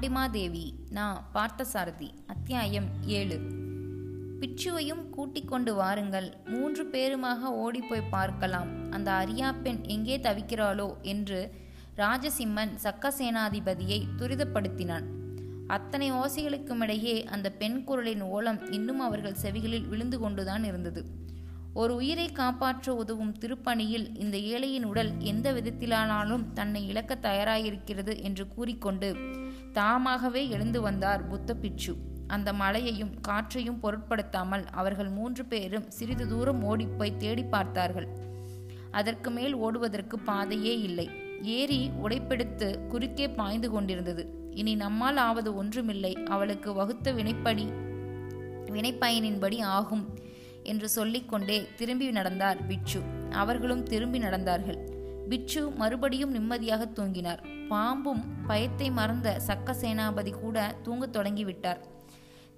பாண்டிமாதேவி நா பார்த்தசாரதி அத்தியாயம் ஏழு. பிச்சுவையும் கூட்டிக் கொண்டு வாருங்கள் மூன்று பேருமாக ஓடிப்போய் பார்க்கலாம். அந்த அரியா பெண் எங்கே தவிக்கிறாளோ என்று ராஜசிம்மன் சக்கசேனாதிபதியை துரிதப்படுத்தினான். அத்தனை ஓசைகளுக்குமிடையே அந்த பெண் குரலின் ஓலம் இன்னும் அவர்கள் செவிகளில் விழுந்து கொண்டுதான் இருந்தது. ஒரு உயிரை காப்பாற்ற உதவும் திருப்பணியில் இந்த ஏழையின் உடல் எந்த விதத்திலானாலும் தன்னை இழக்க தயாராயிருக்கிறது என்று கூறிக்கொண்டு தாமாகவே எழுந்து வந்தார் புத்த பிட்சு அந்த மலையையும் காற்றையும் பொருட்படுத்தாமல் அவர்கள் மூன்று பேரும் சிறிது தூரம் ஓடிப்போய் தேடி பார்த்தார்கள். அதற்கு மேல் ஓடுவதற்கு பாதையே இல்லை. ஏரி உடைப்பெடுத்து குறுக்கே பாய்ந்து கொண்டிருந்தது. இனி நம்மால் ஆவது ஒன்றுமில்லை. அவளுக்கு வகுத்த வினைப்படி வினைப்பயனின்படி ஆகும் என்று சொல்லிக்கொண்டே திரும்பி நடந்தார் பிட்சு அவர்களும் திரும்பி நடந்தார்கள். பிட்சு மறுபடியும் நிம்மதியாக தூங்கினார். பாம்பும் பயத்தை மறந்த சக்க சேனாபதி கூட தூங்கத் தொடங்கிவிட்டார்.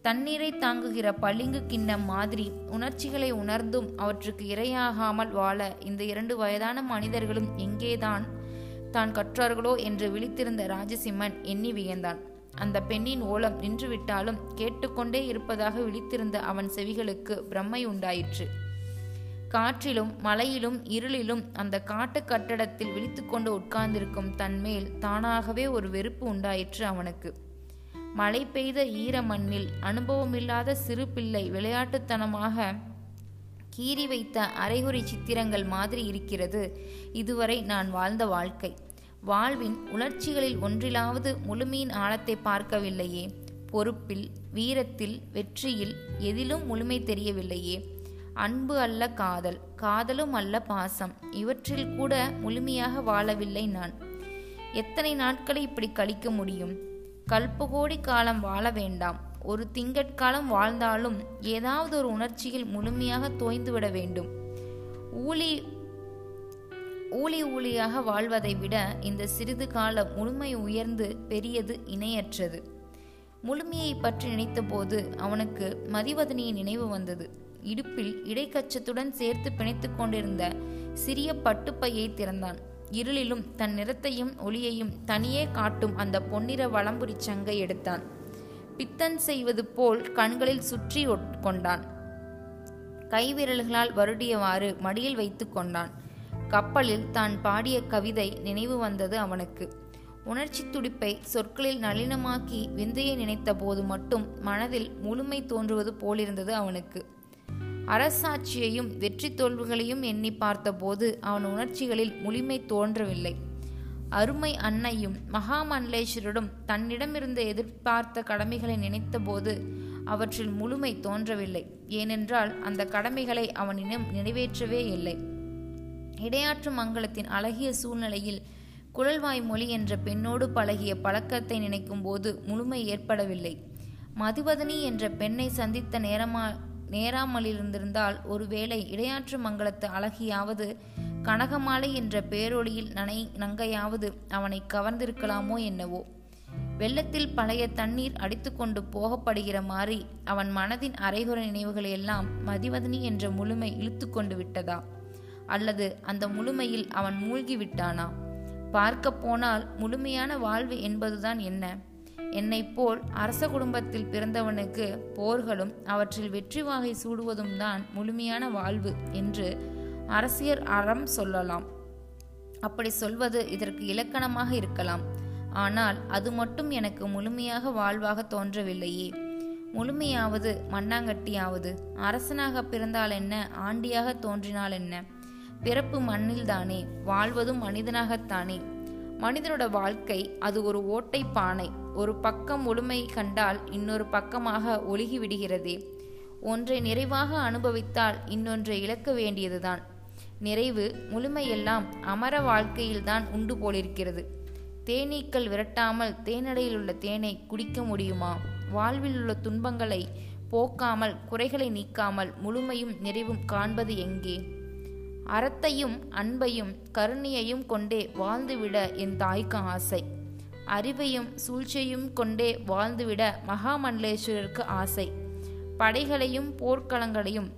தண்ணீரை தாங்குகிற பளிங்கு கிண்ணம் மாதிரி உணர்ச்சிகளை உணர்ந்தும் அவற்றுக்கு இரையாகாமல் வாழ இந்த இரண்டு வயதான மனிதர்களும் எங்கேதான் தான் கற்றார்களோ என்று விழித்திருந்த ராஜசிம்மன் எண்ணி வியந்தான். அந்த பெண்ணின் ஓலம் நின்றுவிட்டாலும் கேட்டுக்கொண்டே இருப்பதாக விழித்திருந்த அவன் செவிகளுக்கு பிரம்மை உண்டாயிற்று. காற்றிலும் மலையிலும் இருளிலும் அந்த காட்டு கட்டடத்தில் விழித்துக்கொண்டு உட்கார்ந்திருக்கும் தன்மேல் தானாகவே ஒரு வெறுப்பு உண்டாயிற்று அவனுக்கு. மழை பெய்த ஈர மண்ணில் அனுபவமில்லாத சிறு பிள்ளை விளையாட்டுத்தனமாக கீறி வைத்த அரைகுறை சித்திரங்கள் மாதிரி இருக்கிறது. இதுவரை நான் வாழ்ந்த வாழ்க்கை. வாழ்வின் உணர்ச்சிகளில் ஒன்றிலாவது முழுமையின் ஆழத்தை பார்க்கவில்லையே. பொறுப்பில் வீரத்தில் வெற்றியில் எதிலும் முழுமை தெரியவில்லையே. அன்பு அல்ல காதல் காதலும் அல்ல பாசம். இவற்றில் கூட முழுமையாக வாழவில்லை நான். எத்தனை நாட்களை இப்படி கழிக்க முடியும்? கல்பகோடி காலம் வாழ வேண்டாம். ஒரு திங்கட்காலம் வாழ்ந்தாலும் ஏதாவது ஒரு உணர்ச்சியில் முழுமையாக தோய்ந்துவிட வேண்டும். ஊழி ஊழி ஊழியாக வாழ்வதை விட இந்த சிறிது காலம் முழுமை உயர்ந்து பெரியது இணையற்றது. முழுமையை பற்றி நினைத்தபோது அவனுக்கு மதிவதனியின் நினைவு வந்தது. இடுப்பில் இடைக்கச்சத்துடன் சேர்த்து பிணைத்து கொண்டிருந்த சிறிய பட்டுப்பையை திறந்தான். இருளிலும் தன் நிறத்தையும் ஒளியையும் தனியே காட்டும் அந்த பொன்னிற வளம்புரி சங்கை எடுத்தான். பித்தன் செய்வது போல் கண்களில் சுற்றி கொண்டான். கைவிரல்களால் வருடியவாறு மடியில் வைத்து கொண்டான். கப்பலில் தான் பாடிய கவிதை நினைவு வந்தது அவனுக்கு. உணர்ச்சி துடிப்பை சொற்களில் நளினமாக்கி விந்தையை நினைத்த போது மட்டும் மனதில் முழுமை தோன்றுவது போலிருந்தது அவனுக்கு. அரசாட்சியையும் வெற்றி தோல்விகளையும் எண்ணி பார்த்தபோது அவன் உணர்ச்சிகளில் முழுமை தோன்றவில்லை. அருமை அன்னையும் மகாமண்டலேஸ்வரரும் தன்னிடமிருந்த எதிர்பார்த்த கடமைகளை நினைத்தபோது அவற்றில் முழுமை தோன்றவில்லை. ஏனென்றால் அந்த கடமைகளை அவனிடம் நிறைவேற்றவே இல்லை. இடையாற்று மங்கலத்தின் அழகிய சூழ்நிலையில் குழல்வாய் மொழி என்ற பெண்ணோடு பழகிய பழக்கத்தை நினைக்கும் போது முழுமை ஏற்படவில்லை. மதுவதனி என்ற பெண்ணை சந்தித்த நேரமா நேராமலிருந்திருந்தால் ஒருவேளை இடையாற்று மங்கலத்து அழகியாவது கனகமாலை என்ற பேரொளியில் நனை நங்கையாவது அவனை கவர்ந்திருக்கலாமோ என்னவோ. வெள்ளத்தில் பழைய தண்ணீர் அடித்துக்கொண்டு போகப்படுகிற மாதிரி அவன் மனதின் அரைகுற நினைவுகளையெல்லாம் மதிவதனி என்ற முழுமை இழுத்து கொண்டு விட்டதா? அல்லது அந்த முழுமையில் அவன் மூழ்கி விட்டானா பார்க்க போனால் முழுமையான வாழ்வு என்பதுதான் என்ன? என்னை போல் அரச குடும்பத்தில் பிறந்தவனுக்கு போர்களும் அவற்றில் வெற்றி வாகை சூடுவதும் தான் முழுமையான வாழ்வு என்று அரசியர் அறம் சொல்லலாம். அப்படி சொல்வது இதற்கு இலக்கணமாக இருக்கலாம். ஆனால் அது மட்டும் எனக்கு முழுமையாக வாழ்வாக தோன்றவில்லையே. முழுமையாவது மண்ணாங்கட்டியாவது அரசனாக பிறந்தால் என்ன ஆண்டியாக தோன்றினால் என்ன? பிறப்பு மண்ணில்தானே வாழ்வதும் மனிதனாகத்தானே? மனிதனோட வாழ்க்கை அது ஒரு ஓட்டை பானை ஒரு பக்கம் முழுமை கண்டால் இன்னொரு பக்கமாக ஒழுகி விடுகிறதே. ஒன்றை நிறைவாக அனுபவித்தால் இன்னொன்றை இழக்க வேண்டியதுதான். நிறைவு முழுமையெல்லாம் அமர வாழ்க்கையில்தான் உண்டு போலிருக்கிறது. தேனீக்கள் விரட்டாமல் தேனடையில் உள்ள தேனை குடிக்க முடியுமா? வாழ்வில் உள்ள துன்பங்களை போக்காமல் குறைகளை நீக்காமல் முழுமையும் நிறைவும் காண்பது எங்கே? அறத்தையும் அன்பையும் கருணையையும் கொண்டே வாழ்ந்துவிட என் தாய்க்கு ஆசை. அறிவையும் சூழ்ச்சியையும் கொண்டே வாழ்ந்துவிட மகாமண்டலேஸ்வரருக்கு ஆசை. படைகளையும் போர்க்களங்களையும்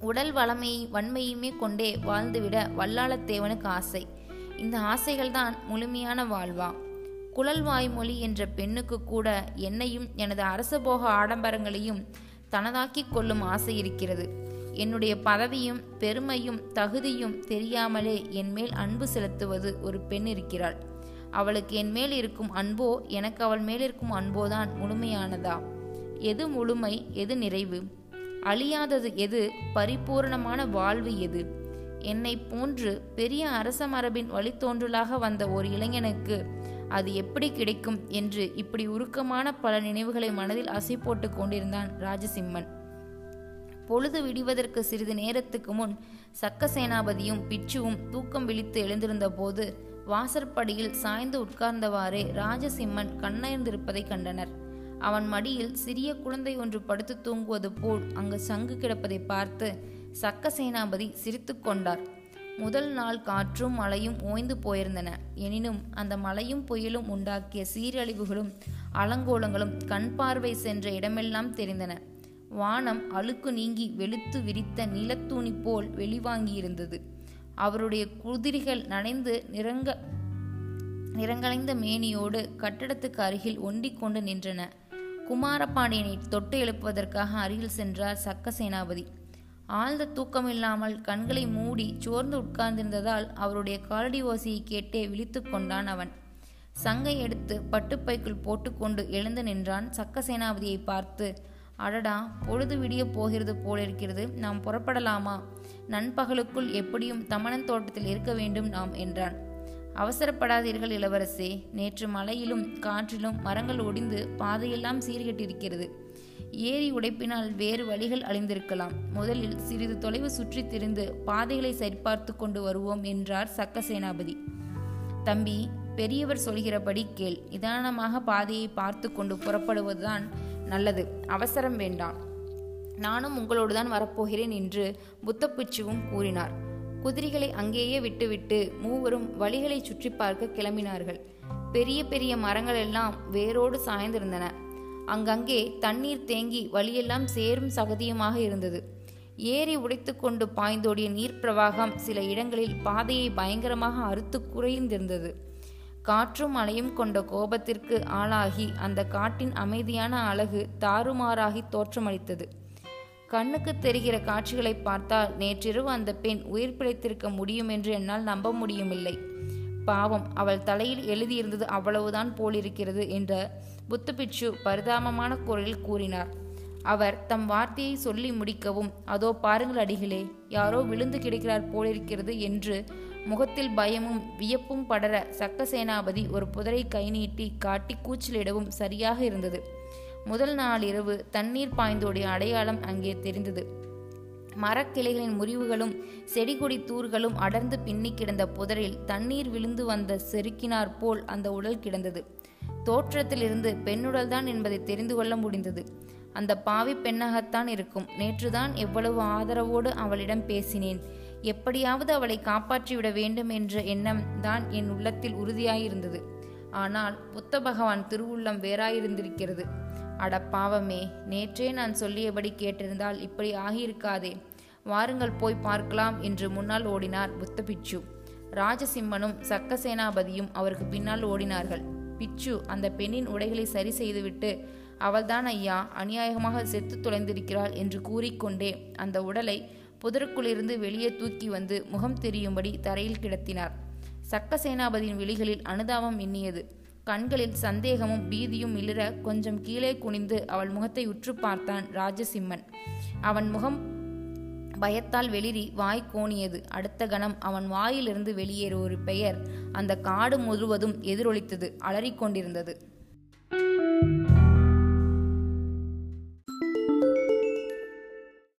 உடல் வளமை வன்மையுமே கொண்டே வாழ்ந்துவிட வல்லாளத்தேவனுக்கு ஆசை. இந்த ஆசைகள்தான் முழுமையான வாழ்வா. குழல் வாய்மொழி என்ற பெண்ணுக்கு கூட என்னையும் எனது அரசபோக ஆடம்பரங்களையும் தனதாக்கிக் கொள்ளும் ஆசை இருக்கிறது. என்னுடைய பதவியும் பெருமையும் தகுதியும் தெரியாமலே என்மேல் அன்பு செலுத்துவது ஒரு பெண் இருக்கிறாள். அவளுக்கு என் மேல் இருக்கும் அன்போ எனக்கு அவள் மேல் இருக்கும் அன்போதான் முழுமையானதா? எது முழுமை எது நிறைவு? அழியாதது எது பரிபூரணமான வாழ்வு எது? என்னை போன்று பெரிய அரச மரபின் வழித்தோன்றலாக வந்த ஒரு இளைஞனுக்கு அது எப்படி கிடைக்கும் என்று இப்படி உருக்கமான பல நினைவுகளை மனதில் அசை போட்டு கொண்டிருந்தான் ராஜசிம்மன். பொழுது விடிவதற்கு சிறிது நேரத்துக்கு முன் சக்க சேனாபதியும் பிச்சுவும் தூக்கம் விழித்து எழுந்திருந்த போது வாசற்படியில் சாய்ந்து உட்கார்ந்தவாறே ராஜசிம்மன் கண்ணயர்ந்திருப்பதை கண்டனர். அவன் மடியில் சிறிய குழந்தை ஒன்று படுத்து தூங்குவது போல் அங்கு சங்கு கிடப்பதை பார்த்து சக்க சேனாபதி சிரித்து கொண்டார். முதல் நாள் காற்றும் மழையும் ஓய்ந்து போயிருந்தன. எனினும் அந்த மழையும் புயலும் உண்டாக்கிய சீரழிவுகளும் அலங்கோலங்களும் கண் பார்வை சென்ற இடமெல்லாம் தெரிந்தன. வானம் அழுக்கு நீங்கி வெளுத்து விரித்த நிலத்தூணி போல் வெளிவாங்கியிருந்தது. அவருடைய குதிரைகள் நனைந்து நிறங்க நிறங்கலைந்த மேனியோடு கட்டடத்துக்கு அருகில் ஒண்டிக் கொண்டு நின்றன. குமாரபாண்டியனை தொட்டு எழுப்புவதற்காக அருகில் சென்றார் சக்க சேனாபதி ஆழ்ந்த தூக்கமில்லாமல் கண்களை மூடி சோர்ந்து உட்கார்ந்திருந்ததால் அவருடைய காலடி ஓசையை கேட்டே விழித்து கொண்டான் அவன். சங்கை எடுத்து பட்டுப்பைக்குள் போட்டுக்கொண்டு எழுந்து நின்றான் சக்க சேனாபதியை பார்த்து அடடா பொழுது விடிய போகிறது போலிருக்கிறது. நாம் புறப்படலாமா? நண்பகலுக்குள் எப்படியும் தமணன் தோட்டத்தில் இருக்க வேண்டும் நாம் என்றான். அவசரப்படாதீர்கள் இளவரசே. நேற்று மலையிலும் காற்றிலும் மரங்கள் ஒடிந்து பாதையெல்லாம் சீர்கெட்டிருக்கிறது. ஏரி உடைப்பினால் வேறு வழிகள் அழிந்திருக்கலாம். முதலில் சிறிது தொலைவு சுற்றித் திரிந்து பாதைகளை சரிபார்த்து கொண்டு வருவோம் என்றார் சக்க சேனாபதி தம்பி பெரியவர் சொல்கிறபடி கேள். நிதானமாக பாதையை பார்த்து கொண்டு புறப்படுவதுதான் நல்லது அவசரம் வேண்டாம். நானும் உங்களோடு தான் வரப்போகிறேன் என்று புத்தப்பிச்சுவும் கூறினார். குதிரைகளை அங்கேயே விட்டுவிட்டு மூவரும் வழிகளை சுற்றி பார்க்க கிளம்பினார்கள். பெரிய பெரிய மரங்கள் எல்லாம் வேரோடு சாய்ந்திருந்தன. அங்கங்கே தண்ணீர் தேங்கி வழியெல்லாம் சேரும் சகதியுமாக இருந்தது. ஏரி உடைத்து கொண்டு பாய்ந்தோடிய நீர் பிரவாகம் சில இடங்களில் பாதையை பயங்கரமாக அறுத்து குறைந்திருந்தது. காற்றும் மழையும் கொண்ட கோபத்திற்கு ஆளாகி அந்த காட்டின் அமைதியான அழகு தாறுமாறாகி தோற்றமளித்தது. கண்ணுக்கு தெரிகிற காட்சிகளை பார்த்தால் நேற்றிரவு அந்த பெண் உயிர் பிழைத்திருக்க முடியும் என்று என்னால் நம்ப முடியவில்லை பாவம் அவள் தலையில் எழுதியிருந்தது அவ்வளவுதான் போலிருக்கிறது என்ற புத்துபிட்சு பரிதாபமான குரலில் கூறினார். அவர் தம் வார்த்தையை சொல்லி முடிக்கவும் அதோ பாருங்கள் அடிகளே யாரோ விழுந்து கிடக்கிறார் போலிருக்கிறது என்று முகத்தில் பயமும் வியப்பும் படர சக்க சேனாபதி ஒரு புதரை கை நீட்டி காட்டி கூச்சலிடவும் சரியாக இருந்தது. முதல் நாள் இரவு தண்ணீர் பாய்ந்தோடைய அடையாளம் அங்கே தெரிந்தது. மரக்கிளைகளின் முறிவுகளும் செடிகொடி தூர்களும் அடர்ந்து பின்னி கிடந்த புதரில் தண்ணீர் விழுந்து வந்த செருக்கினார் போல் அந்த உடல் கிடந்தது. தோற்றத்திலிருந்து பெண்ணுடல்தான் என்பதை தெரிந்து கொள்ள முடிந்தது. அந்த பாவி பெண்ணாகத்தான் இருக்கும். நேற்றுதான் எவ்வளவு ஆதரவோடு அவளிடம் பேசினேன். எப்படியாவது அவளை காப்பாற்றிவிட வேண்டும் என்ற எண்ணம் தான் என் உள்ளத்தில் உறுதியாயிருந்தது. ஆனால் புத்த பகவான் திருவுள்ளம் வேறாயிருந்திருக்கிறது. அட பாவமே நேற்றே நான் சொல்லியபடி கேட்டிருந்தால் இப்படி ஆகியிருக்காதே. வாருங்கள் போய் பார்க்கலாம் என்று முன்னால் ஓடினார் புத்த பிச்சு ராஜசிம்மனும் சக்கசேனாபதியும் அவருக்கு பின்னால் ஓடினார்கள். பிச்சு அந்த பெண்ணின் உடைகளை சரி செய்துவிட்டு அவள்தான் ஐயா அநியாயமாக செத்து தொலைந்திருக்கிறாள் என்று கூறிக்கொண்டே அந்த உடலை புதருக்குள்ளிருந்து வெளியே தூக்கி வந்து முகம் தெரியும்படி தரையில் கிடத்தினார். சக்க சேனாபதியின் விழிகளில் அனுதாபம் எண்ணியது கண்களில் சந்தேகமும் பீதியும் மிளிர கொஞ்சம் கீழே குனிந்து அவள் முகத்தை உற்று பார்த்தான் ராஜசிம்மன். அவன் முகம் பயத்தால் வெளிரி வாய் கோணியது. அடுத்த கணம் அவன் வாயிலிருந்து வெளியேற ஒரு பெயர் அந்த காடு முழுவதும் எதிரொலித்தது அலறிக்கொண்டிருந்தது.